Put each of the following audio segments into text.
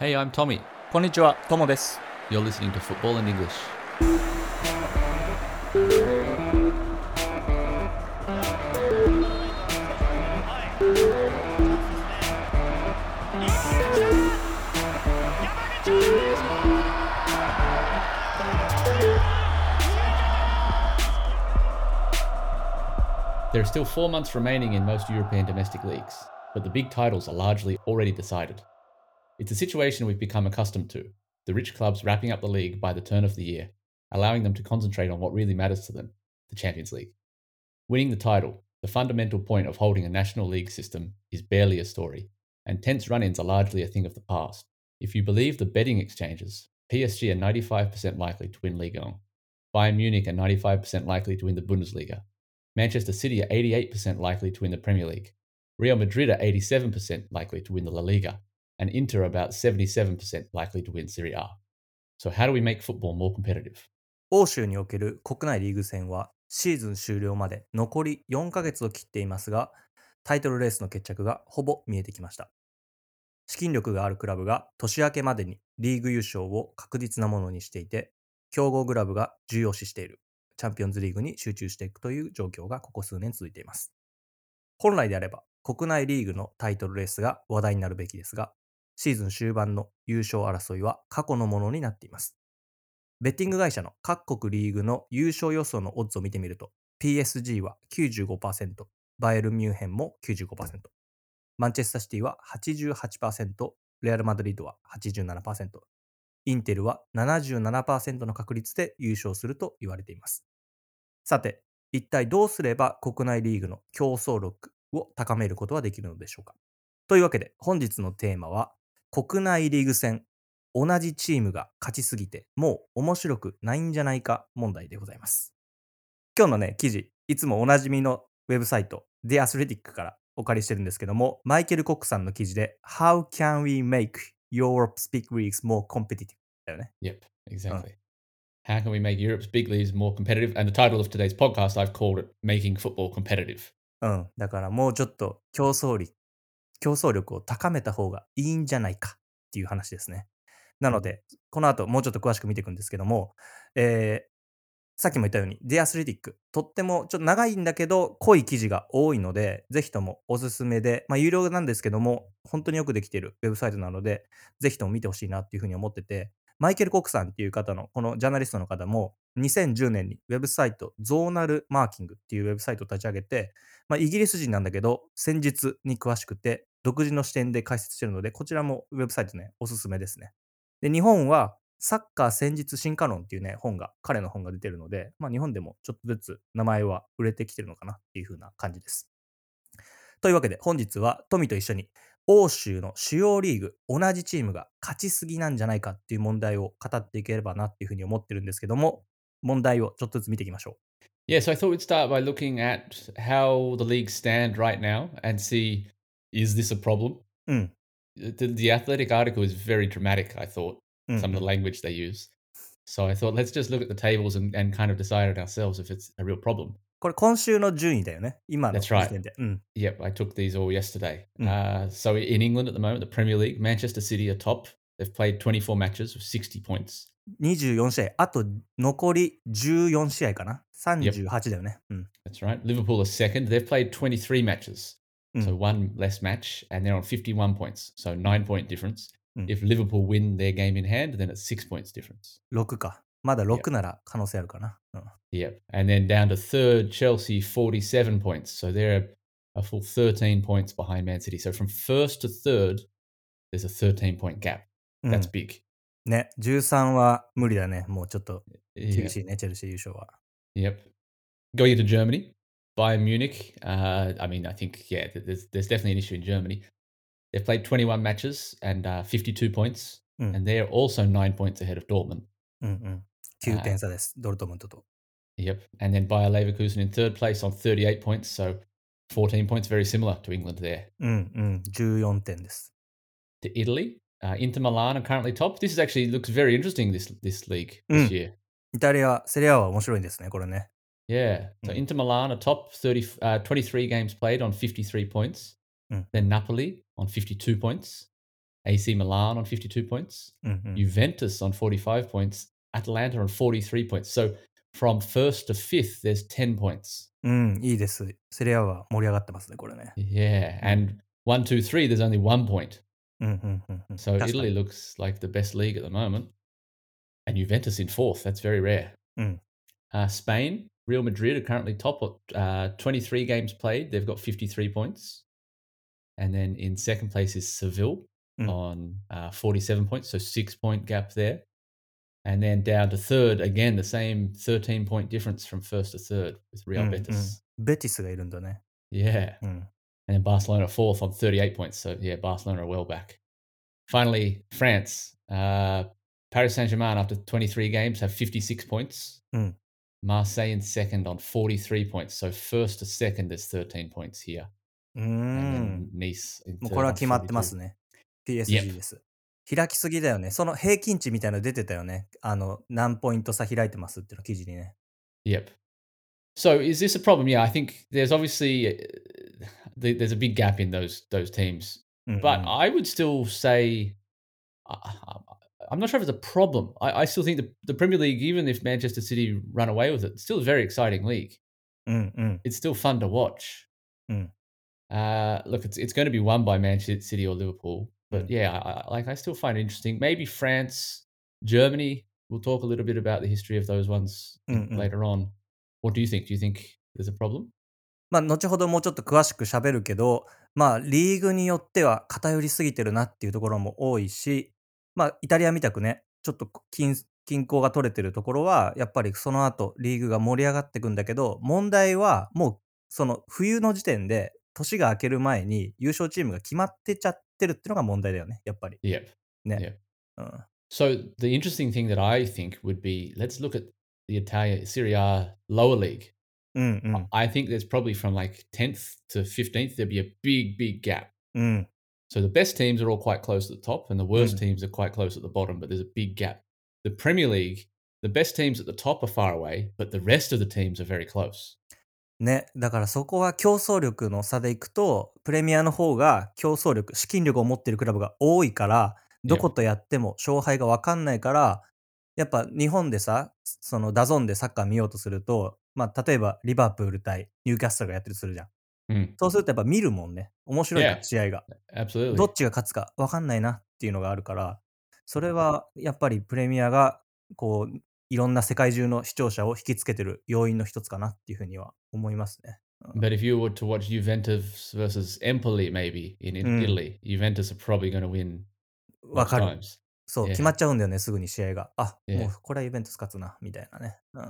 Hey, I'm Tommy. Konnichiwa, Tomo desu. You're listening to Football in English. There are still four months remaining in most European domestic leagues, but the big titles are largely already decided. It's a situation we've become accustomed to the rich clubs wrapping up the league by the turn of the year, allowing them to concentrate on what really matters to them the Champions League. Winning the title, the fundamental point of holding a national league system, is barely a story, and tense run ins are largely a thing of the past. If you believe the betting exchanges, PSG are 95% likely to win Ligue 1, Bayern Munich are 95% likely to win the Bundesliga, Manchester City are 88% likely to win the Premier League, Real Madrid are 87% likely to win the La Liga, and Inter about 77% likely to win Serie A. So, how do we make football more competitive? 欧州における国内リーグ戦はシーズン終了まで残り4ヶ月を切っていますが、タイトルレースの決着がほぼ見えてきました。資金力があるクラブが年明けまでにリーグ優勝を確実なものにしていて、強豪クラブが重要視しているチャンピオンズリーグに集中していくという状況がここ数年続いています。本来であれば国内リーグのタイトルレースが話題になるべきですが、シーズン終盤の優勝争いは過去のものになっています。ベッティング会社の各国リーグの優勝予想のオッズを見てみると、PSG は95%、バイエルミュンヘンも95%、マンチェスタシティは88%、レアル・マドリードは87%、インテルは77%の確率で優勝すると言われています。さて、一体どうすれば国内リーグの競争力を高めることができるのでしょうかというわけで本日のテーマは国内リーグ戦同じチームが勝ちすぎてもう面白くないんじゃないか問題でございます。今日のね、記事、いつもおなじみのウェブサイト The Athletic からお借りしてるんですけども、マイケル・コックさんの記事で How can we make Europe's big leagues more competitive? だよね。Yep, exactly. How can we make Europe's big leagues more competitive? And the title of today's podcast, I've called it Making Football Competitive. うん。だからもうちょっと競争力、競争力を高めた方がいいんじゃないかっていう話ですね。なので、この後もうちょっと詳しく見ていくんですけども、えーさっきも言ったように、The Athletic、とってもちょっと長いんだけど、濃い記事が多いので、ぜひともおすすめで、まあ、有料なんですけども、本当によくできているウェブサイトなので、ぜひとも見てほしいなっていうふうに思ってて、マイケル・コックさんっていう方の、このジャーナリストの方も、2010年にウェブサイト、ゾーナルマーキングっていうウェブサイトを立ち上げて、まあ、イギリス人なんだけど、戦術に詳しくて、独自の視点で解説してるので、こちらもウェブサイトね、おすすめですね。で、日本は、サッカー戦術進化論っていうね、本が、彼の本が出てるので、まあ日本でもちょっとずつ名前は売れてきてるのかなっていう風な感じです。というわけで、本日は富と一緒に、欧州の主要リーグ、同じチームが勝ちすぎなんじゃないかっていう問題を語っていければなっていう風に思ってるんですけども、問題をちょっとずつ見ていきましょう Yeah, so I thought we'd start by looking at how the league stand right now and see is this a problem? う。うん。 The, the athletic article is very dramatic, I thought, うん some of the language they use. So I thought let's just look at the tables and, and kind of decide it ourselves if it's a real problem. これ今週の順位だよね。今の That's right. 時点で。うん。 Yep, I took these all yesterday. Mm. Uh, so in England at the moment, the Premier League, Manchester City are top. They've played 24 matches with 60 points. 24試合、あと残り14試合かな。38だよね。うん。 That's right. Liverpool are second. They've played 23 matches. So Mm. one less match, and they're on 51 points. So nine point difference. Mm. If Liverpool win their game in hand, then it's six points difference. 6か。まだ6なら可能性あるかな。うん。 Yep. And then down to third, Chelsea, 47 points. So they're a full 13 points behind Man City. So from first to third, there's a 13 point gap. うん That's big. ね、13は無理だね。もうちょっと Yeah. 厳しいね、チェルシー優勝は。 Yep. Going into Germany, Bayern Munich. Uh, I mean, I think yeah, th- there's there's definitely an issue in Germany. They've played 21 matches and uh, 52 points, Mm. and they're also nine points ahead of Dortmund. うんうん。9点差です、ドルトムントと。 Yep. And then Bayer Leverkusen in third place on 38 points, so 14 points, very similar to England there. うんうん。14点です。 To Italy, uh, Inter Milan are currently top. This is actually looks very interesting. This this league this Mm. year. イタリア、セリアは面白いんですね、これね。 Yeah. So Mm. Inter Milan are top 30, uh, 23 games played on 53 points. Mm. Then Napoli on 52 points. AC Milan on 52 points, うんうん。 Juventus on 45 points, Atlanta on 43 points. So from first to fifth, there's 10 points. うん、いいです。セリアは盛り上がってますね、これね。 Yeah. And one, two, three, there's only one point. うんうんうんうん。 So 確か Italy に looks like the best league at the moment. And Juventus in fourth. That's very rare. Mm. Uh, Spain, Real Madrid are currently top. Uh, 23 games played. They've got 53 points. And then in second place is Seville Mm. on uh, 47 points. So six point gap there. And then down to third, again, the same 13 point difference from first to third with う Real んうん Betis. ベティスがいるんだね。 Yeah. うん。 And then Barcelona fourth on 38 points. So yeah, Barcelona are well back. Finally, France. Uh, Paris Saint Germain, after 23 games, have 56 points. Mm. Marseille in second on 43 points. So first to second, there's 13 points here. うー And ん。 then Nice in もう third これは on 決まってま 42. すね。PSG です。開きすぎだよね。その平均値みたいなの出てたよね。あの、何ポイント差開いてますっていうの記事にね。 Yep. So is this a problem? Yeah, I think there's obviously uh, th- there's a big gap in those those teams. うんうん But I would still say I, I- I'm not sure if it's a problem. I, I still think the, the Premier League, even if Manchester City run away with it, it's still a very exciting league. うんうん。 It's still fun to watch. Mm. Uh, look, it's it's going to be won by Manchester City or Liverpool, but Mm. yeah, I, I, like I still find it interesting. Maybe France, Germany. We'll talk a little bit about the history of those ones in- Mm, mm. later on. What do you think? Do you think there's a problem? まあ、後ほどもうちょっと詳しく喋るけど、まあ、リーグによっては偏りすぎてるなっていうところも多いし、 まあ、イタリアみたくね、ちょっと均均衡が取れてるところは、やっぱりその後、リーグが盛り上がっていくんだけど、問題はもう、その冬の時点で、年が明ける前に優勝チームが決まってちゃってるっていうのが問題だよね、やっぱり。Yep. ね。Yeah. うん。So the interesting thing that I think would be let's look at the Italian Serie A lower league. I think there's probably from like 10th to 15th, there'd be a big, big gap. うん。So the best teams are all quite close at the top, and the worst Mm. teams are quite close at the bottom, but there's a big gap. The Premier League, the best teams at the top are far away, but the rest of the teams are very close. ね、だからそこは競争力の差でいくと、プレミアの方が競争力、資金力を持っているクラブが多いから、どことやっても勝敗が分かんないから、やっぱ日本でさ、そのダゾンでサッカー見ようとすると、まあ例えばリバプール対ニューキャッスルがやってるとするじゃん。Mm, そうするとやっぱ見るもんね。面白いから Yeah. 試合が。absolutely. どっちが勝つか分かんないなっていうのがあるから、それはやっぱりプレミアがこういろんな世界中の視聴者を引きつけてる要因の一つかなっていうふうには思いますね。But if you were to watch Juventus versus Empoli, maybe in, in Mm. Italy, Juventus are probably going to win わかる。times. そう.決まっちゃうんだよね、すぐに試合が。あ.もうこれはイベントス勝つな、みたいなね。うん。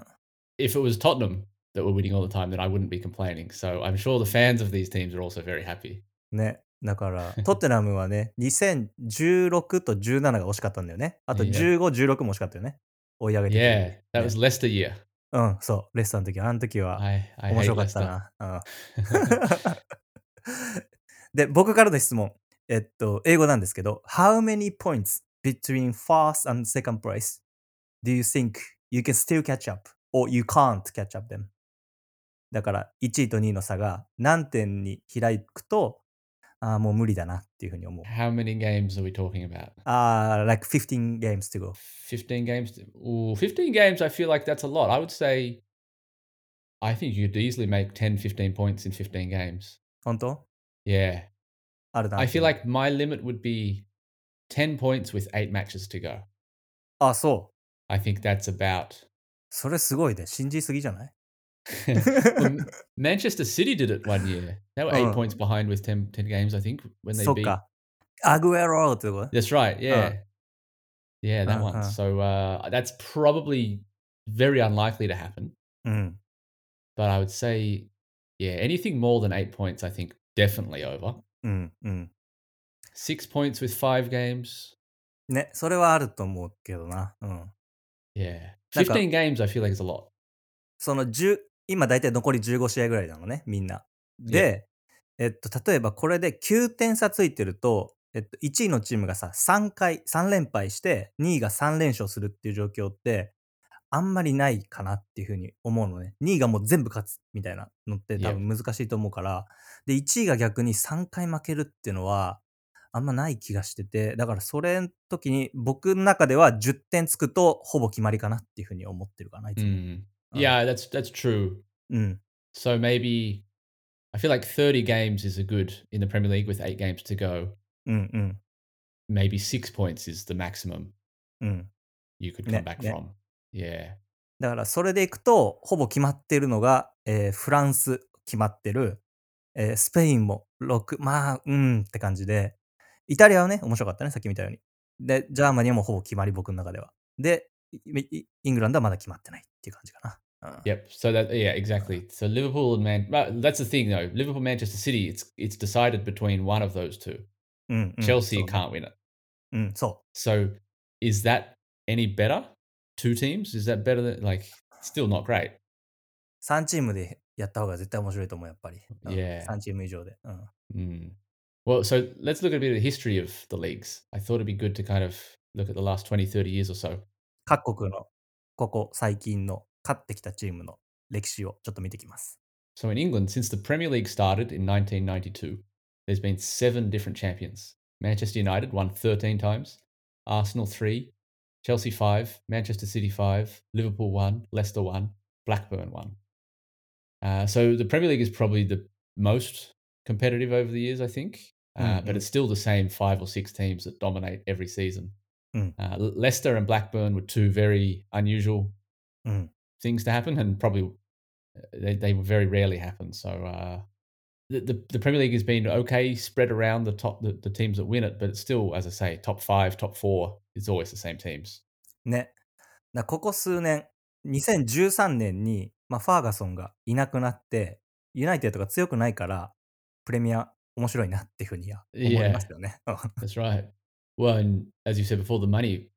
If it was Tottenham that were winning all the time, then I wouldn't be complaining. So I'm sure the fans of these teams are also very happy. ね。だから、トッテナムはね、2016と17が惜しかったんだよね。あと Yeah. 15、16も惜しかったよね。追い上げて Yeah, that Yeah. was Leicester year. うん、そう、レッサーの時、あの時は面白かった.な。うん。で、僕からの質問。えっと、英語なんですけど、How many points between first and second place do you think you can still catch up or you can't catch up them? だから、1位と2位の差が何点に開くと、ああ、もう無理だなっていうふうに思う。How many games are we talking about? ああ、like 15 games to go. 15 games? Ooh, 15 games, I feel like that's a lot. I would say, I think you could easily make 10, 15 points in 15 games. 本当 Yeah. あるな。I feel like my limit would be 10 points with eight matches to go. あ、そう。I think that's about. それすごいね。信じすぎじゃない Well, M- Manchester City did it one year. They were eight Oh. points behind with 10, 10 games, I think, when they そっ beat. か。アグエロってこと That's right. Yeah. Yeah, that Uh-huh. one. So uh, that's probably very unlikely to happen. うん。 But I would say, yeah, anything more than eight points, I think definitely over. うん。うん。 Six points with five games. ね、それはあると思うけどな。うん。 Yeah. Like a- 15 games, I feel like is a lot. その10、 今大体残り15試合ぐらいなのね、みんな。で、えっと、例えばこれで9点差ついてると、えっと、1位のチームがさ、3回、3連敗して、2位が3連勝するっていう状況って、あんまりないかなっていうふうに思うのね。2位がもう全部勝つみたいなのって多分難しいと思うから、で、1位が逆に3回負けるっていうのは、あんまない気がしてて、だからそれん時に僕の中では10点つくとほぼ決まりかなっていう風に思ってるかな、いつも。Mm. Uh. Yeah, that's that's true. うん。So maybe I feel like 30 games is a good in the Premier League with eight games to go. うんうん。Maybe six points is the maximum うん。you could come Yeah, back from. Yeah. だからそれでいくと、ほぼ決まってるのが、えーフランス決まってる、えースペインも6、まあ、うんって感じで、イタリアはね、面白かったね、さっき見たように。で、ジャーマニーはもうほぼ決まり、僕の中では。で、いいイングランドはまだ決まってないっていう感じかな。うん Yep. So that yeah, exactly. So Liverpool and Man. Well, that's the thing though. Liverpool, Manchester City. It's it's decided between one of those two. うん、うん Chelsea そうね can't win it. うん、そ So is that any better? Two teams? Is that better than like? Still not great. う。3チームでやった方が絶対面白いと思う、やっぱり。うん Yeah. 3チーム以上で。うん。 Mm. Well, so let's look at a bit of the history of the leagues. I thought it'd be good to kind of look at the last 20, 30 years or so. 各国の、 ここ最近の勝ってきたチームの歴史をちょっと見てきます。 So in England, since the Premier League started in 1992, there's been seven different champions. Manchester United won 13 times, Arsenal 3, Chelsea 5, Manchester City 5, Liverpool 1, Leicester 1, Blackburn 1. Uh, so the Premier League is probably the most competitive over the years, I think. Uh, But Mhm. it's still the same five or six teams that dominate every season. Mm. Uh, Le- Leicester and Blackburn were two very unusual うん。 things to happen, and probably uh, they, they very rarely happen. So uh, the, the the Premier League has been okay spread around the top the, the teams that win it, but it's still, as I say, top five, top four. It's always the same teams. ね。なここ数年、2013年に、まあ、ファーガソンがいなくなって、ユナイテッドが強くないから、プレミア面白いなっていうふうには思いますよね。うん That's right. Well, and as you said before, the money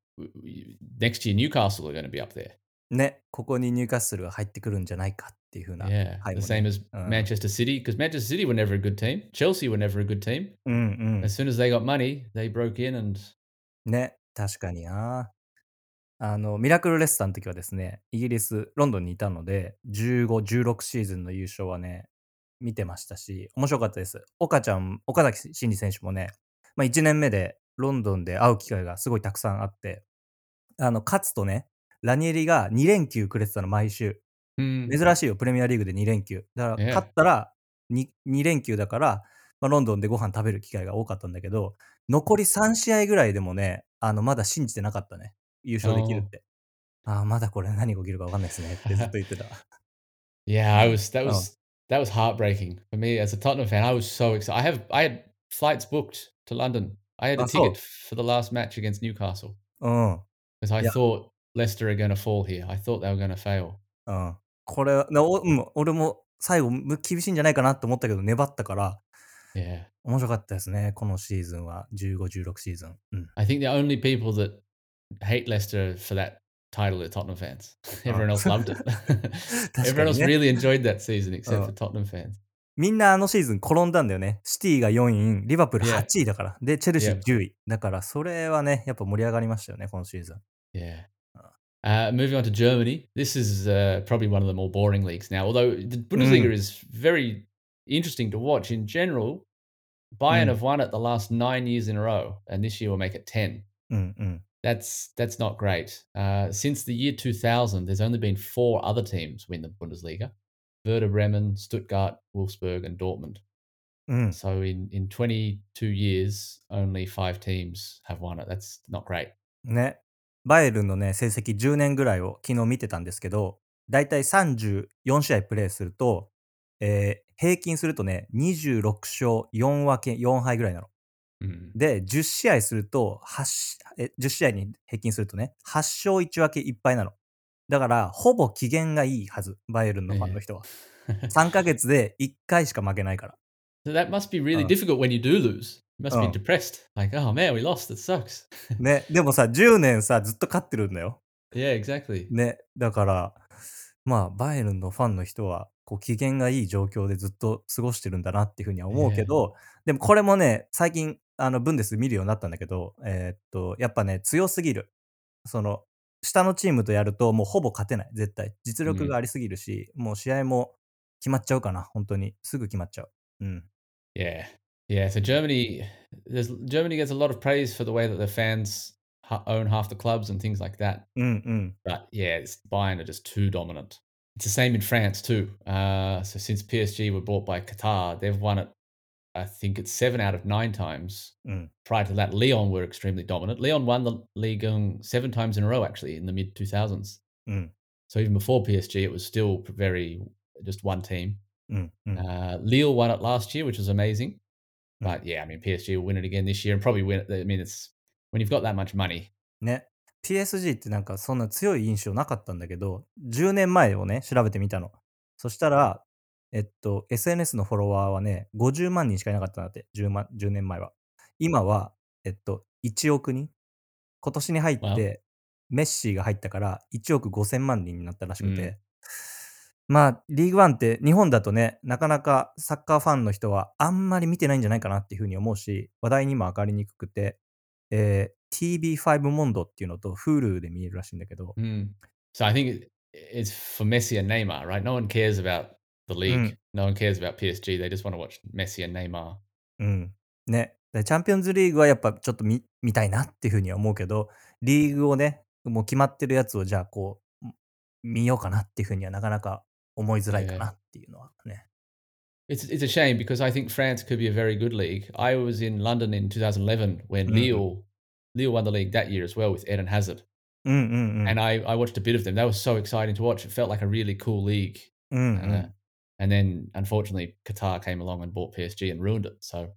next year Newcastle are going to be up there. ね、ここにニューカッスルが入ってくるんじゃないかっていうふうな。Yeah, はい the same as Uh. Manchester City, because Manchester City were never a good team. Chelsea were never a good team. うんうん。As soon as they got money, they broke in and ね、確かにな。あの、ミラクルレッサーの時はですね、イギリス、ロンドンにいたので、15、16シーズンの優勝はね、見てましたし、面白かったです。岡ちゃん、岡崎慎司選手もね、まあ、1年目でロンドンで会う機会がすごいたくさんあって、あの、勝つとね、ラニエリが2連休くれてたの、毎週。Hmm. 珍しいよ、プレミアリーグで2連休。だから.勝ったら 2, 2連休だから、まあ、ロンドンでご飯食べる機会が多かったんだけど、残り3試合ぐらいでもね、あのまだ信じてなかったね。優勝できるって。ああ、まだこれ何が起きるか分かんないですねってずっと 言ってた。Yeah, I was that Oh. was that was heartbreaking for me as a Tottenham fan. I was so excited. I have I had flights booked to London. I had a Oh, ticket for the last match against Newcastle うん。 because I Yeah. thought Leicester are going to fall here. I thought they were going to fail. うん。これ、なおうん、俺も最後む厳しいんじゃないかなって思ったけど粘ったから、 Yeah, 面白かったですね。このシーズンは。15、16シーズン。うん。 I think the only people that hate Leicester for that title are Tottenham fans. Everyone else loved it. 確 Everyone かに else ね。 really enjoyed that season except Oh. for Tottenham fans. みんなあのシーズン転んだんだよね。シティが4位、リバプール Yeah. 8位だから。で、チェルシー Yeah. 10位。だから、それはね、やっぱ盛り上がりましたよね、今シーズン。Yeah. Uh, moving on to Germany, this is uh, probably one of the more boring leagues now. Although the Bundesliga Mm. is very interesting to watch in general. Bayern Mm. have won it the last nine years in a row, and this year will make it ten. うんうん。That's that's not great. Uh, since the year 2000, there's only been four other teams win the Bundesliga: Werder Bremen, Stuttgart, Wolfsburg, and Dortmund. うん。So in in 22 years, only five teams have won it. That's not great. ね。バイエルンのね、成績10年ぐらいを昨日見てたんですけど、だいたい34試合プレーすると、えー平均するとね、26勝4分け4敗ぐらいなの。Mm. で、10試合すると、8しえ10試合に平均するとね、8勝1分け1敗なの。だから、ほぼ機嫌がいいはず、バイエルンのファンの人は。3ヶ月で1回しか負けないから。So that must be really Uh. difficult when you do lose. You must Uh. be depressed. Like, oh man, we lost. It sucks. ね、でもさ、10年さ、ずっと勝ってるんだよ。yeah, exactly. ね、だから、まあ、バイエルンのファンの人は、こう、機嫌がいい状況でずっと過ごしてるんだなっていうふうには思うけど、でもこれもね、最近、あの、ブンデス見るようになったんだけど、えーっと、やっぱね、強すぎる。その、下のチームとやると、もうほぼ勝てない、絶対。実力がありすぎるし、もう試合も決まっちゃうかな、本当に。すぐ決まっちゃう。うん。Yeah. Yeah, so Germany, there's Germany gets a lot of praise for the way that the fans own half the clubs and things like that. うんうん。But yeah, it's, Bayern are just too dominant. It's the same in France too. Uh, so since PSG were bought by Qatar, they've won it. I think it's seven out of nine times. うん。 Prior to that, Leon were extremely dominant. Leon won the league um, seven times in a row actually in the mid 2000s. うん。 So even before PSG, it was still very just one team. うん。うん。 Uh, Lille won it last year, which was amazing. Mm. But yeah, I mean, PSG will win it again this year and probably win it. I mean, it's when you've got that much money. ね。PSG ってなんかそんな強い印象なかったんだけど、10年前をね、調べてみたの。そしたら、 えっと、SNS のフォロワーはね、50万人しかいなかったんだって、10, 万10年前は。今は、えっと、1億人。今年に入っ.て、メッシーが入ったから、1億5000万人になったらしくて。うんまあ、リーグワンって日本だとね、なかなかサッカーファンの人はあんまり見てないんじゃないかなっていうふうに思うし、話題にも上がりにくくて、えー TB5 モンドっていうのと Hulu で見えるらしいんだけど、Mm. So I think it, it's for Messi and Neymar, right? No one cares about the league. No one cares about PSG. They just want to watch Messi and Neymar. うん。ね。でチャンピオンズリーグはやっぱちょっと見見たいなっていうふうには思うけど、リーグをね、もう決まってるやつをじゃあこう、見ようかなっていうふうにはなかなか思いづらいかなっていうのはね。 It's it's a shame because I think France could be a very good league. I was in London in 2011 when Mhm. Lille Lille won the league that year as well with Eden Hazard, うんうんうん。 and I I watched a bit of them. That was so exciting to watch. It felt like a really cool league. うんう Uh, ん。 and then unfortunately Qatar came along and bought PSG and ruined it. So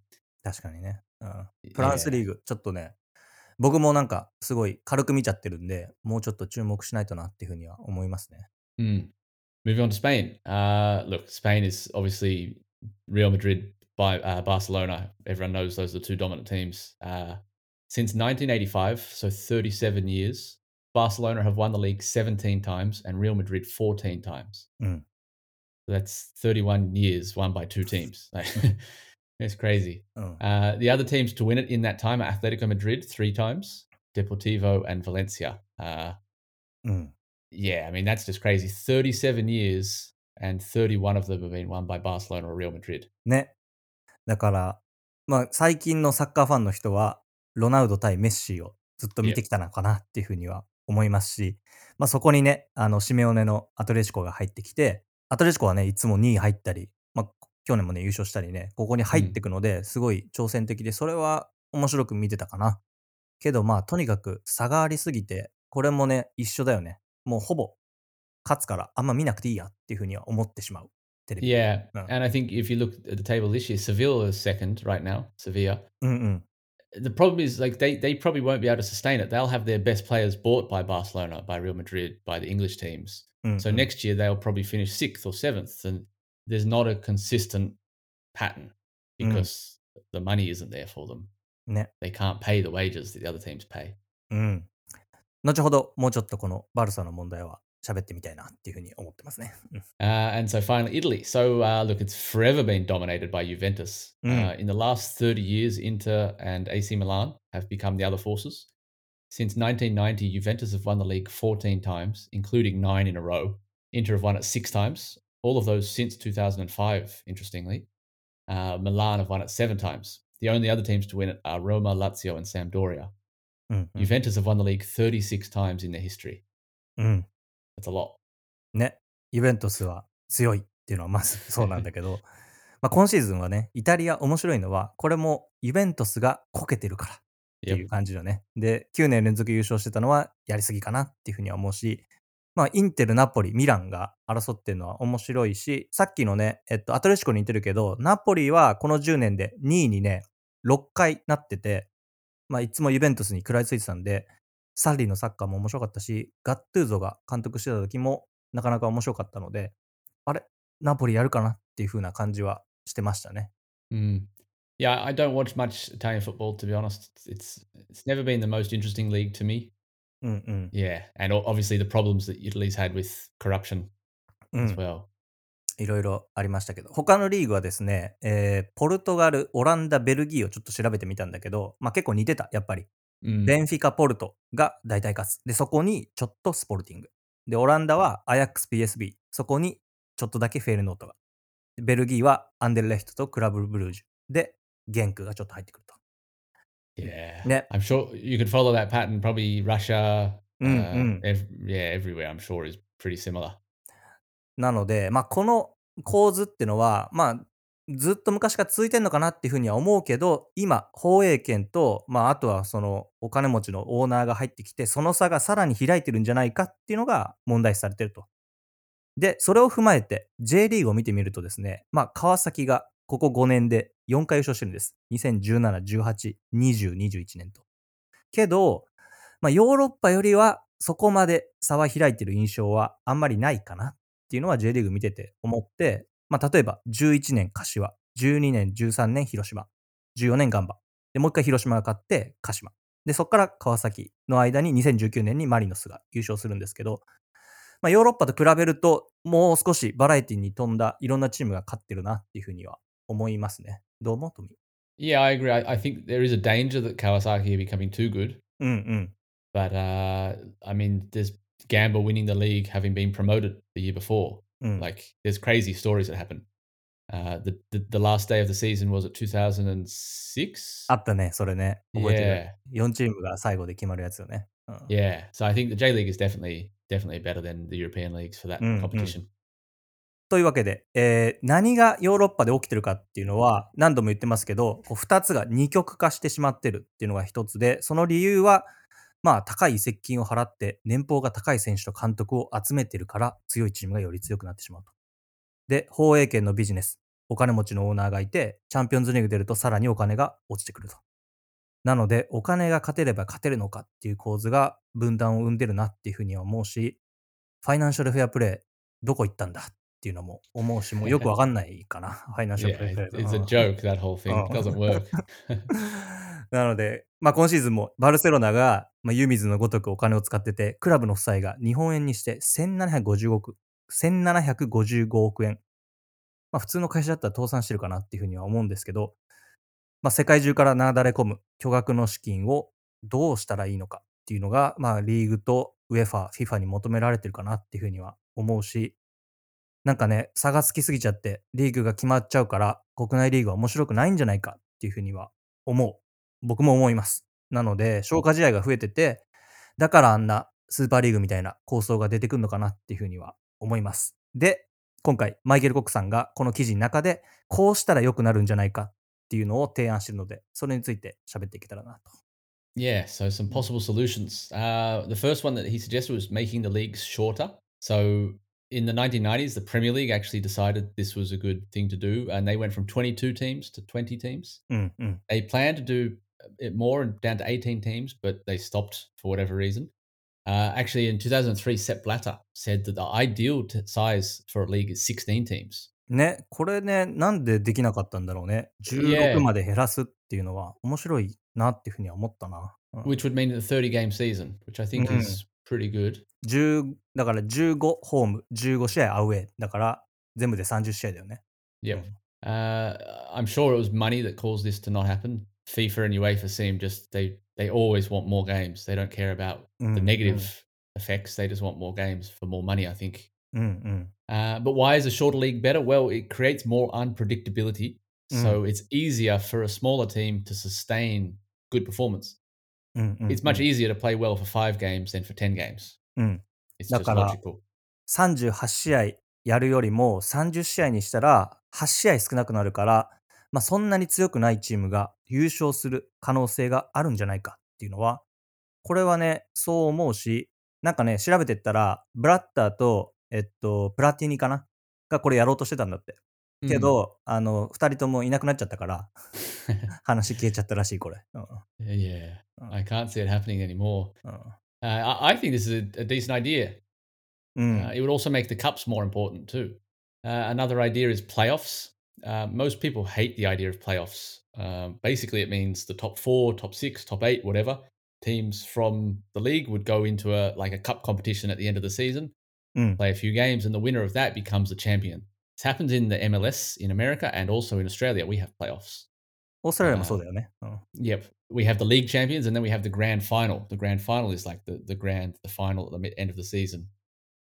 確かにね。うん。フランス yeah. リーグ、ちょっとね、僕もなんかすごい軽く見ちゃってるんで、もうちょっと注目しないとなっていうふうには思いますね。 Hmm. Moving on to Spain. Uh, look, Spain is obviously Real Madrid by uh, Barcelona. Everyone knows those are the two dominant teams. Uh, since 1985, so 37 years, Barcelona have won the league 17 times and Real Madrid 14 times. Mm. That's 31 years won by two teams. it's crazy. うん。Uh, the other teams to win it in that time are Atletico Madrid three times, Deportivo and Valencia. Uh, うん。yeah, I mean that's just crazy. Thirty-seven years and thirty-one of them have been won by Barcelona or Real Madrid. ね。だから、まあ最近のサッカーファンの人は、ロナウド対メッシーをずっと見てきたのかなっていうふうには思いますし、まあそこにね、あの、シメオネのアトレチコが入ってきて、アトレチコはね、いつも2位入ったり、まあ去年もね、優勝したりね、ここに入ってくので、すごい挑戦的で、それは面白く見てたかな。けどまあ、とにかく差がありすぎて、これもね、一緒だよね。もうほぼ勝つからあんま見なくていいやっていうふうには思ってしまう。テレビ。Yeah, and I think if you look at the table this year, Sevilla is second right now. Sevilla. うんうん。The problem is like they they probably won't be able to sustain it. They'll have their best players bought by Barcelona, by Real Madrid, by the English teams. うんうん So next year they'll probably finish sixth or seventh, and there's not a consistent pattern Mm. because the money isn't there for them. ね。 They can't pay the wages that the other teams pay. うん。後ほどもうちょっとこのバルサの問題は喋ってみたいなっていうふうに思ってますね。うん Uh, and so finally, Italy. So uh, look, it's forever been dominated by Juventus. Mm. Uh, in the last 30 years, Inter and AC Milan have become the other forces. Since 1990, Juventus have won the league 14 times, including nine in a row. Inter have won it six times, all of those since 2005, interestingly. Uh, Milan have won it seven times. The only other teams to win it are Roma, Lazio, and Sampdoria. うんうん Juventus have won the league 36 times in their history. うん。 That's a lot. ね。ユベントスは強いっていうのはまずそうなんだけど、まあ今シーズンはね、イタリア面白いのは、これもユベントスがこけてるからっ ていう.感じだね。で、9年連続優勝してたのはやりすぎかなっていうふうには思うし、まあ、インテル、ナポリ、ミランが争ってるのは面白いし、さっきのね、えっと、アトレチコに似てるけど、ナポリはこの10年で2位にね、6回なってて、まあ、いつもユベントスに食らいついてたんで、サッリーのサッカーも面白かったし、ガットゥーゾが監督してた時もなかなか面白かったので、あれ？ナポリやるかなっていう風な感じはしてましたね。Mm. Yeah, I don't watch much Italian football to be honest. It's it's never been the most interesting league to me. うんうん。Yeah, and obviously the problems that Italy's had with corruption う as ん、well. いろいろありましたけど、他のリーグはですね、えーポルトガル、オランダ、ベルギーをちょっと調べてみたんだけど、まあ結構似てた、やっぱり。Mm. ベンフィカ、ポルトが大体勝つ。で、そこにちょっとスポルティング。で、オランダはアヤックス PSB。そこにちょっとだけフェールノートが。ベルギーはアンデルレヒトとクラブブルージュ。で、元句がちょっと入ってくると。Yeah. Yeah. I'm sure you could follow that pattern. Probably Russia, Mm, uh, mm. ev- yeah, everywhere. I'm sure is pretty similar. なので、まあ、この構図ってのは、まあ、ずっと昔から続いてんのかなっていうふうには思うけど、今、放映権と、まあ、あとはそのお金持ちのオーナーが入ってきて、その差がさらに開いてるんじゃないかっていうのが問題視されてると。で、それを踏まえて J リーグを見てみるとですね、まあ、川崎がここ5年で4回優勝してるんです。2017、18、20、21年と。けど、まあ、ヨーロッパよりはそこまで差は開いてる印象はあんまりないかなっていうのは J リーグ見てて思って、まあ、例えば11年柏、12年、13年広島、14年ガンバ。で、もう一回広島が勝って鹿島。で、そこから川崎の間に2019年にマリノスが優勝するんですけど、まあ、ヨーロッパと比べると、もう少しバラエティに富んだいろんなチームが勝ってるなっていうふうには思いますね。どう思うトミー Yeah, I agree. I, I think there is a danger that Kawasaki are becoming too good. うんうん。 But uh, I mean, there's Gamba winning the league, having been promoted the year before. うん。 Like, there's crazy stories that happen. Uh, the, the the last day of the season was it 2006? あったね、それね。覚えてる。4チームが最後で決まるやつよね。うん Yeah. So I think the J League is definitely definitely better than the European leagues for that Mm, mm. competition. というわけで、えー何がヨーロッパで起きてるかっていうのは何度も言ってますけど、こう2つが二極化してしまってるっていうのが一つで、その理由は、まあ高い移籍金を払って年俸が高い選手と監督を集めてるから強いチームがより強くなってしまうと。で、放映権のビジネス、お金持ちのオーナーがいて、チャンピオンズリーグ出るとさらにお金が落ちてくると。なので、お金が勝てれば勝てるのかっていう構図が分断を生んでるなっていうふうには思うし、ファイナンシャルフェアプレー、どこ行ったんだっていうのも思うし、もうよくわかんないかな、ファイナンシャルプレ it- ー。it's う a ん joke that whole thing. It doesn't work. なので、まあ、今シーズンもバルセロナが、まあ、湯水のごとくお金を使ってて、クラブの負債が日本円にして1750億、1755億円。まあ、普通の会社だったら倒産してるかなっていうふうには思うんですけど、まあ、世界中からなだれ込む巨額の資金をどうしたらいいのかっていうのが、まあ、リーグとウェファ、FIFA に求められてるかなっていうふうには思うし、なんかね、差がつきすぎちゃって、リーグが決まっちゃうから、国内リーグは面白くないんじゃないかっていうふうには思う。僕も思います。なので、消化試合が増えてて、だからあんなスーパーリーグみたいな構想が出てくるのかなっていうふうには思います。で、今回、マイケル・コックさんがこの記事の中で、こうしたら良くなるんじゃないかっていうのを提案してるので、それについて喋っていけたらなと。Yeah, so some possible solutions. Uh, the first one that he suggested was making the leagues shorter. So in the 1990s, the Premier League actually decided this was a good thing to do, and they went from 22 teams to 20 teams. うんうん。 They planned to do it more and down to 18 teams, but they stopped for whatever reason. Uh, actually, in 2003, Sepp Blatter said that the ideal t- size for a league is 16 teams. ね、これね、なんでできなかったんだろうね。 Yeah. 16まで減らすっていうのは面白いなっていうふうには思ったな。うん which would mean a 30 game season, which I think Mm. is pretty good. 10だから15ホーム、15試合アウェー。だから全部で30試合だよね。 Yep. Mm. Uh, I'm sure it was money that caused this to not happen. FIFA and UEFA seem just they they always want more games. They don't care about the Mm, negative mm. effects. They just want more games for more money. I think. うんうん。 Uh, but why is a shorter league better? Well, it creates more unpredictability, so it's easier for a smaller team to sustain good performance. うんうん、It's much うん easier to play well for five games than for ten games. うん。It's だ just から、logical. 38試合やるよりも30試合にしたら8試合少なくなるから、まあ、そんなに強くないチームが優勝する可能性があるんじゃないかっていうのは、これはね、そう思うし、なんかね、調べてったら、ブラッターと、えっと、プラティニかな？がこれやろうとしてたんだって。け Mm. ど、あの、二人ともいなくなっちゃったから、話消えちゃったらしい、これ。うん yeah, Oh. I can't see it happening anymore. うん Uh, I, I think this is a, a decent idea. うん。 Uh, it would also make the cups more important too. Uh, another idea is playoffs. Uh, most people hate the idea of playoffs. Um, basically, it means the top four, top six, top eight, whatever teams from the league would go into a like a cup competition at the end of the season, うん。 play a few games, and the winner of that becomes the champion. This happens in the MLS in America and also in Australia. We have playoffs. オーストラリアもそうだよね。うん。Yep. We have the league champions and then we have the grand final. The grand final is like the, the grand, the final at the end of the season.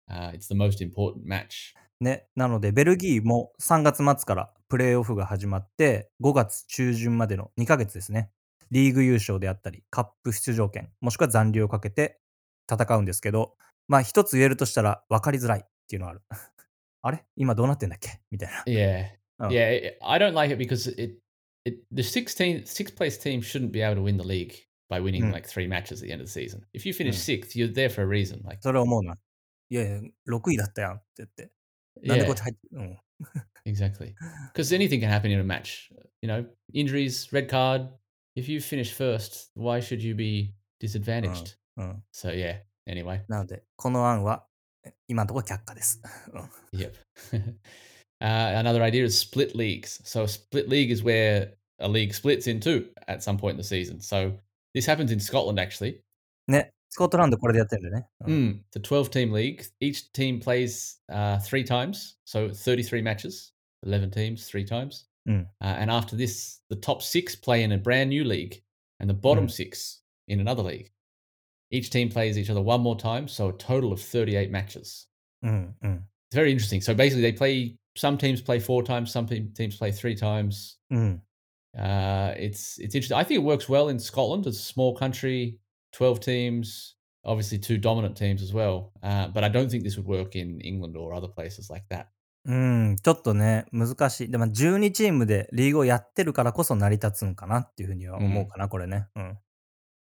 Uh, it's the most important match. ね。なので、ベルギーも3月末からプレーオフが始まって、5月中旬までの2ヶ月ですね。リーグ優勝であったり、カップ出場権、もしくは残留をかけて戦うんですけど、まあ一つ言えるとしたら分かりづらいっていうのはある。あれ今どうなってんだっけみたいな。 Yeah. Oh. Yeah. it- I don't like it because it, it the 16th, sixth place team shouldn't be able to win the league by winning Mm. like three matches at the end of the season. If you finish Mm. sixth, you're there for a reason. Like, それは思うな。いやいや、6位だったやんって言って。なんでこっ yeah, ち入って、うん。 exactly. Because anything can happen in a match. You know, injuries, red card. If you finish first, why should you be disadvantaged? うん。 So yeah. Anyway. なので、この案はえ 今のところ却下です。うん Yep. uh, another idea is split leagues. So a split league is where a league splits in two at some point in the season. So this happens in Scotland actually. ね、スコットランドこれでやってるんだよね。うん Mm, it's a 12 team league. Each team plays uh, three times, so 33 matches, 11 teams, three times. Mm. Uh, and after this, the top six play in a brand new league, and the bottom Mm. six in another league. Each team plays each other one more time, so a total of 38 matches. うんうん。 It's very interesting. So basically, they play. Some teams play four times. Some te- teams play three times. うん。 Uh, it's it's interesting. I think it works well in Scotland. It's a small country, twelve teams. Obviously, two dominant teams as well. Uh, but I don't think this would work in England or other places like that. うん、ちょっとね、難しい。でも12チームでリーグをやってるからこそ成り立つんかなっていうふうには思うかな、これね。うん。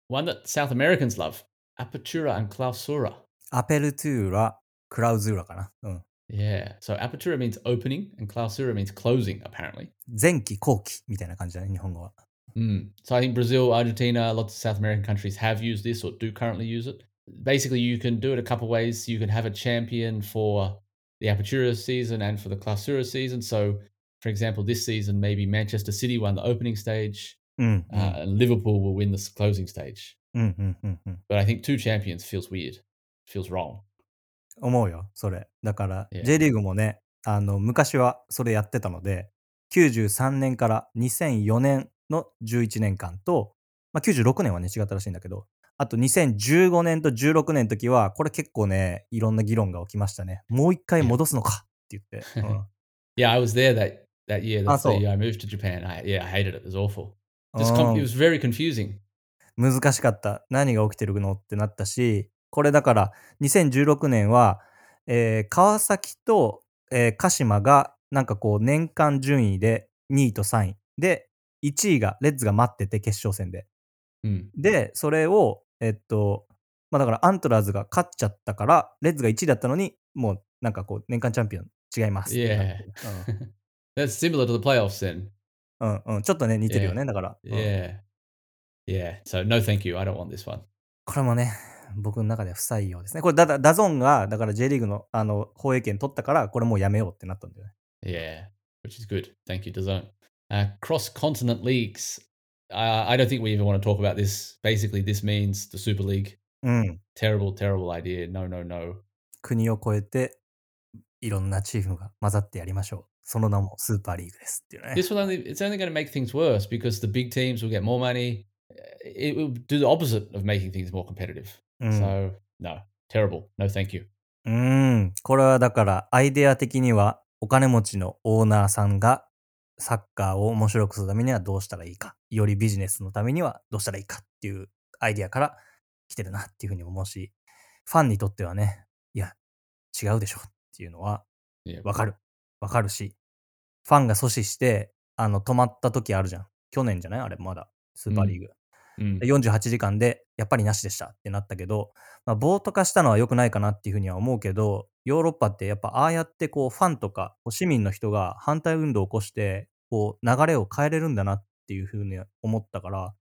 One that South Americans love: Apertura and Clausura. アペルトゥーラ、クラウズーラかな。うん。 Yeah. So Apertura means opening, and Clausura means closing. Apparently. 前期後期みたいな感じだね、日本語は。 Mm. So I think Brazil, Argentina, lots of South American countries have used this or do currently use it. Basically, you can do it a couple ways. You can have a champion for the Apertura season and for the Clausura season. So, for example, this season, maybe Manchester City won the opening stage, うん。うん uh, and Liverpool will win the closing stage. But I think two champions feels weird, feels wrong. 思うよ、それ。だから. J リーグもね、あの、昔はそれやってたので、93年から2004年の11年間と、まあ、96年はね、違ったらしいんだけど、あと2015年と16年の時は、これ結構ね、いろんな議論が起きましたね。もう一回戻すのかって言って。うん Yeah, I was there that that year. Ah, That's the year I moved to Japan. I, yeah, I hated it. It was awful. う com- ん it was very confusing. 難しかった。何が起きてるのってなったし、これだから2016年は、えー川崎と、えー鹿島がなんかこう年間順位で2位と3位で1位がレッズが待ってて決勝戦で。Mm. で、それを、えっと、まあだからアントラーズが勝っちゃったから、レッズが1位だったのに、もうなんかこう年間チャンピオン違いますってなってる。That's similar to the playoffs then. うん、うん、うん。ちょっとね、似てるよね、だから。うん Yeah. Yeah. So no, thank you. I don't want this one. これもね、僕の中では不採用ですね。これだ、だ DAZN が、だから J リーグのあの放映権取ったから、これもうやめようってなったんだよね。Yeah, which is good. Thank you, DAZN. Uh, cross continent leagues. Uh, I don't think we even want to talk about this. Basically, this means the Super League. うん。Terrible, terrible idea. No, no, no. 国を越えて、いろんなチームが混ざってやりましょう。その名もスーパーリーグですっていうね。This will only it's only going to make things worse because the big teams will get more money. It will do the opposite of making things more competitive. うん。So no, terrible. No, thank you. うん。これはだから、アイデア的には、お金持ちのオーナーさんが、サッカーを面白くするためにはどうしたらいいか。よりビジネスのためにはどうしたらいいかっていうアイデアから来てるなっていうふうに思うし、ファンにとってはね、いや、違うでしょっていうのは.わかる。わかるし、ファンが阻止して、あの、止まった時あるじゃん。去年じゃない？あれ、まだ。スーパーリーグ。Mm. 48時間で、やっぱりなしでしたってなったけど、まあ、ボート化したのは良くないかなっていうふうには思うけど、ヨーロッパってやっぱああやってこう、ファンとか、市民の人が反対運動を起こして、こう、流れを変えれるんだなっていうふうに思ったから、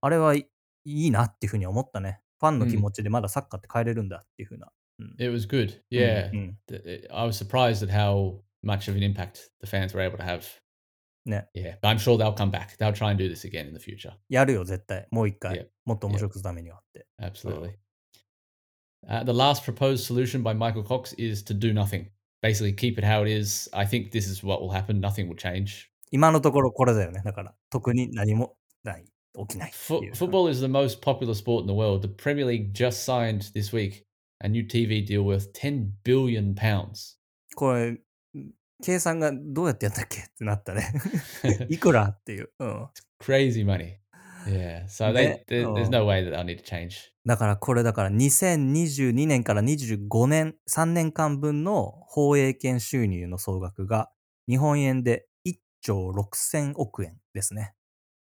あれはいいいなっていうふうに思ったね。ファンの気持ちでまだサッカーって変えれるんだっていうふうな。うん。It was good. うん Yeah. I was surprised at how much of an impact the fans were able to have. ね。 Yeah, but I'm sure they'll come back. They'll try and do this again in the future. やるよ、絶対。もう一回。 Yep. もっと面白くするためにはって。 Absolutely. Uh, the last proposed solution by Michael Cox is to do nothing. Basically, keep it how it is. I think this is what will happen. Nothing will change. 今のところこれだよね。だから、特に何もない。起きないって Fo- いう。 football is the most popular sport in the world. The Premier League just signed this week a new TV deal worth 10 billion pounds. これ、 計算がどうやってやったっけ？ってなったね。いくらっていう。うん。Crazy money. Yeah. So they, there, there's oh. no way that they'll need to change. だからこれだから2022年から25年、3年間分の放映権収入の総額が日本円で1兆6000億円ですね。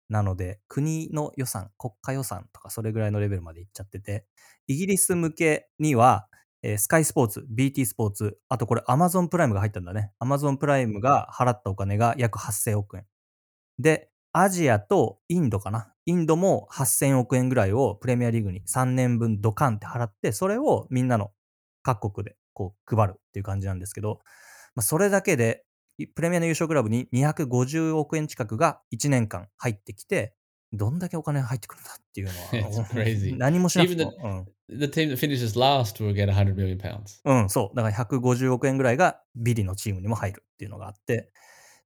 なので国の予算、国家予算とかそれぐらいのレベルまでいっちゃってて、イギリス向けには、えースカイスポーツ、BT スポーツ、あとこれ Amazon プライムが入ったんだね。Amazon プライムが払ったお金が約8000億円。で、アジアとインドかな。インドも8000億円ぐらいをプレミアリーグに3年分ドカンって払って、それをみんなの各国でこう配るっていう感じなんですけど、まあ、それだけで、いプレミアの優勝クラブに250億円近くが1年間入ってきて、どんだけお金が入ってくるんだっていうのは crazy. 何もしなくても、The team that finishes last will get 100 million pounds. うん、うん、そう。だから150億円ぐらいがビリのチームにも入るっていうのがあって、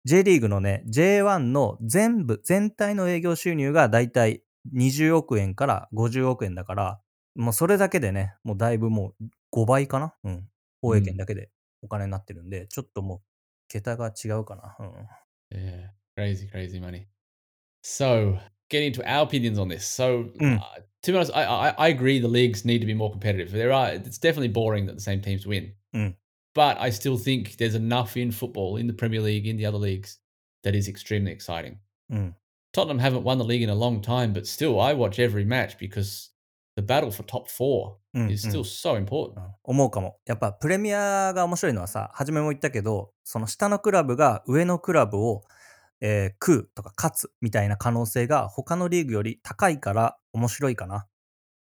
J リーグのね、J1 の全部、全体の営業収入がだいたい20億円から50億円だから、もうそれだけでね、もうだいぶもう5倍かな？うん。放映権だけでお金になってるんで、ちょっともう桁が違うかな？うん。Yeah, crazy, crazy money. So, getting to our opinions on this. So, Mm. uh, to be honest, I, I I agree the leagues need to be more competitive. There are it's definitely boring that the same teams win, Mm. but I still think there's enough in football, in the Premier League, in the other leagues, that is extremely exciting. うん。 Tottenham haven't won the league in a long time, but still, I watch every match because the battle for top four うん、 is うん still so important. うん思うかも。やっぱプレミアが面白いのはさ、初めも言ったけど、その下のクラブが上のクラブを、 えー食うとか勝つみたいな可能性が他のリーグより高いから面白いかな。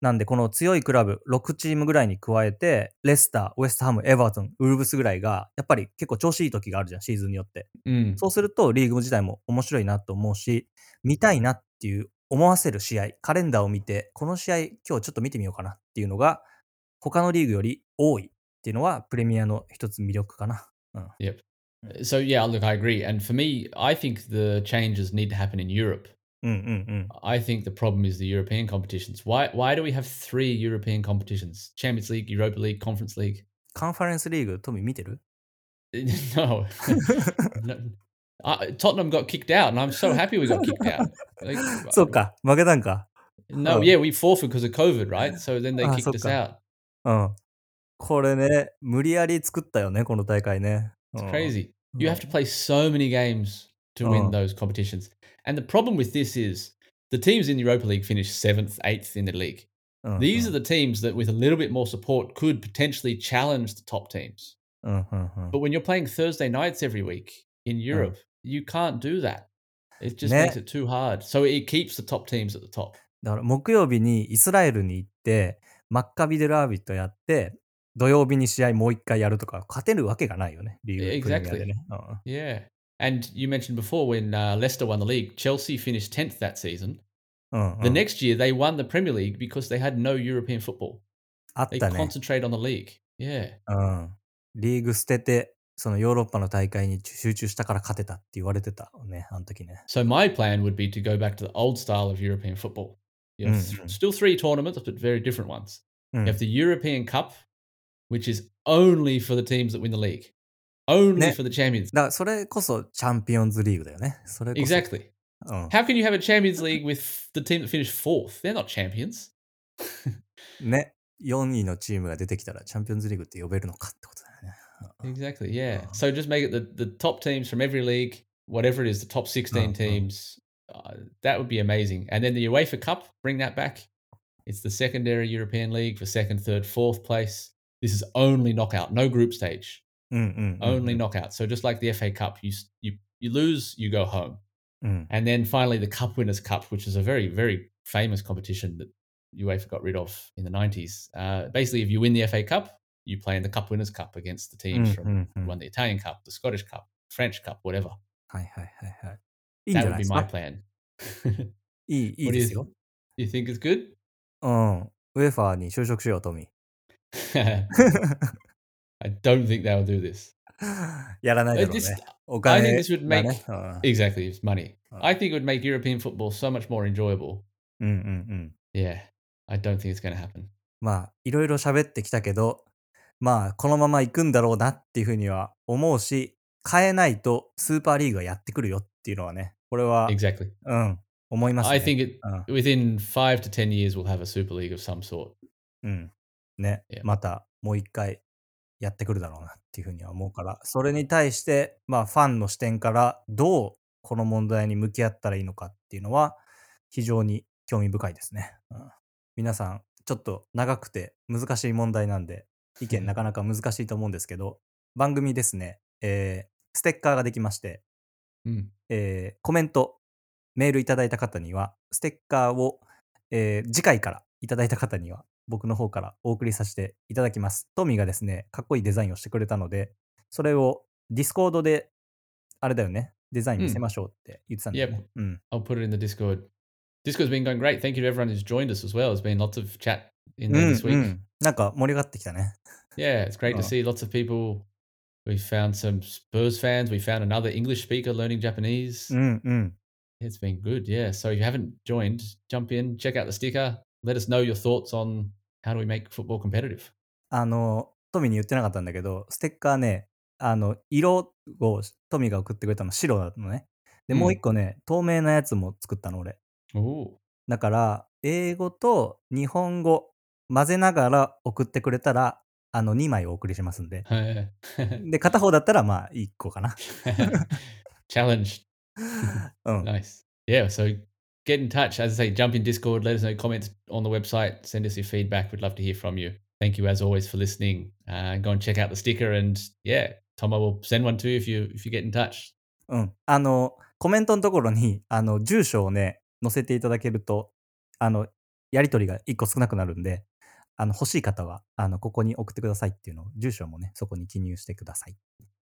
なんでこの強いクラブ6チームぐらいに加えて、レスター、ウエストハム、エバートン、ウルブスぐらいが、やっぱり結構調子いい時があるじゃん、シーズンによって。Mm. そうするとリーグ自体も面白いなと思うし、見たいなっていう思わせる試合、カレンダーを見て、この試合今日ちょっと見てみようかなっていうのが、他のリーグより多いっていうのはプレミアの一つ魅力かな。So yeah, look, I agree. And for me, I think the changes need to happen in Europe. うんうんうん。 I think the problem is the European competitions. Why why do we have three European competitions? Champions League, Europa League, Conference League? カンファレンスリーグ、トミー見てる no. no. I, Tottenham got kicked out, and I'm so happy we got kicked out. Like, そうか、負けたんか。 No, Oh. yeah, we forfeit because of COVID, right? So then they Ah, kicked us so-ka. out. うん。これね、無理やり作ったよね、この大会ね。 It's うん crazy. You have to うん play so many games to win Oh. those competitions. And the problem with this is the teams in the Europa League finish seventh, eighth in the league. うん These are the teams that, with a little bit more support, could potentially challenge the top teams. うんうんうん But when you're playing Thursday nights every week in Europe, you can't do that. It just Ne- makes it too hard. So it keeps the top teams at the top. だから木曜日にイスラエルに行って、マッカビデラービットやって、 土曜日に試合もう一回やるとか、勝てるわけがないよね、リーグ Exactly. プレミアでね。うん Yeah. And you mentioned before when uh, Leicester won the league, Chelsea finished 10th that season. The next year, they won the Premier League because they had no European football. あっ They たね。concentrate on the league. Yeah. うん。リーグ捨てて、そのヨーロッパの大会に集中したから勝てたって言われてたね、あの時ね。So my plan would be to go back to the old style of European football. You have th- Mm. still three tournaments, but very different ones. うん You have the European Cup, which is only for the teams that win the league, only Ne- for the champions. だからそれこそチャンピオンズリーグだよね。それこそ。 Exactly. うん。 How can you have a Champions League with the team that finished fourth? They're not champions. ね。4位のチームが出てきたらチャンピオンズリーグって呼べるのかってことだよね。 Exactly. Yeah. Oh. So just make it the, the top teams from every league, whatever it is, the top 16 Oh, oh. teams. Uh, that would be amazing. And then the UEFA Cup, bring that back. It's the secondary European League for second, third, fourth place. This is only knockout, no group stage, うんうんうんうん。 only knockout. So just like the FA Cup, you s- you you lose, you go home. うん。 And then finally the Cup Winners' Cup, which is a very very famous competition that UEFA got rid of in the 90s. Uh, basically, if you win the FA Cup, you play in the Cup Winners' Cup against the うん teams う from んうん who won the Italian Cup, the Scottish Cup, French Cup, whatever. はいはいはいはい。いいんじ That ゃな would い be です my か plan. いい、いい What do で you, すよ。 you think it's good? うん。ウェファーに就職しよう、トミ I don't think they'll do this. ー。やらないだ Uh, ろうね。お I 金 think this would が make ね。うん。exactly it's money. Oh. I think it would make European football so much more enjoyable. うんうんうん。Yeah, I don't think it's going to happen. まあ、いろいろ喋ってきたけど、まあ、このまま行くんだろうなっていうふうには思うし、変えないとスーパーリーグがやってくるよっていうのはね、これは、Exactly. うん、思いますね。I think it うん within five to ten years we'll have a super league of some sort. うん。ね Yeah.、またもう一回やってくるだろうなっていうふうには思うから、それに対して、まあファンの視点からどうこの問題に向き合ったらいいのかっていうのは非常に興味深いですね。うん、皆さん、ちょっと長くて難しい問題なんで、意見 なかなか難しいと思うんですけど、番組ですね、えーステッカーができまして、Mm. えーコメント、メールいただいた方には、ステッカーを、えー次回からいただいた方には、僕の方からお送りさせていただきます。トミーがですね、かっこいいデザインをしてくれたので、それを Discord で、あれだよね、デザイン見せましょうって言ってたんだよね。うん。I'll put it in the Discord. Discord's been going great. Thank you to everyone who's joined us as well. There's been lots of chat in う there ん this week. うんなんか盛り上がってきたね。Yeah, it's great Oh. to see lots of people. We found some Spurs fans. We found another English speaker learning Japanese. うんうん。It's been good. Yeah. So if you haven't joined, jump in, check out the sticker. Let us know your thoughts on how do we make football competitive. あの、トミーに言ってなかったんだけど、ステッカーね、あの、色をトミーが送ってくれたの白なのね。で、うんもう一個ね、透明なやつも作ったの、俺。Oh, だから、英語と日本語混ぜながら送ってくれたら、あの、2枚お送りしますんで。で、片方だったら、まあ、1個かな。challenge. うん。Nice. Yeah. So get in touch. As I say, jump in Discord. Let us know comments on the website. Send us your feedback. We'd love to hear from you. Thank you as always for listening. Uh, go and check out the sticker, and yeah, Tomo will send one to you if you if you get in touch. うん。あの、コメントのところに、あの、住所をね、載せていただけると、あの、やりとりが1個少なくなるんで、あの、欲しい方は、あの、ここに送ってくださいっていうのを、住所もね、そこに記入してください。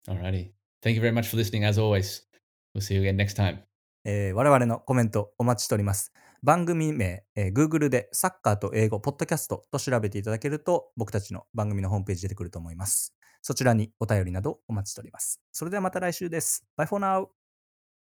Alrighty. Thank you very much for listening. As always, we'll see you again next time. えー我々のコメントお待ちしております。番組名、えー Google でサッカーと英語、ポッドキャストと調べていただけると、僕たちの番組のホームページ出てくると思います。そちらにお便りなどお待ちしております。それではまた来週です。Bye for now!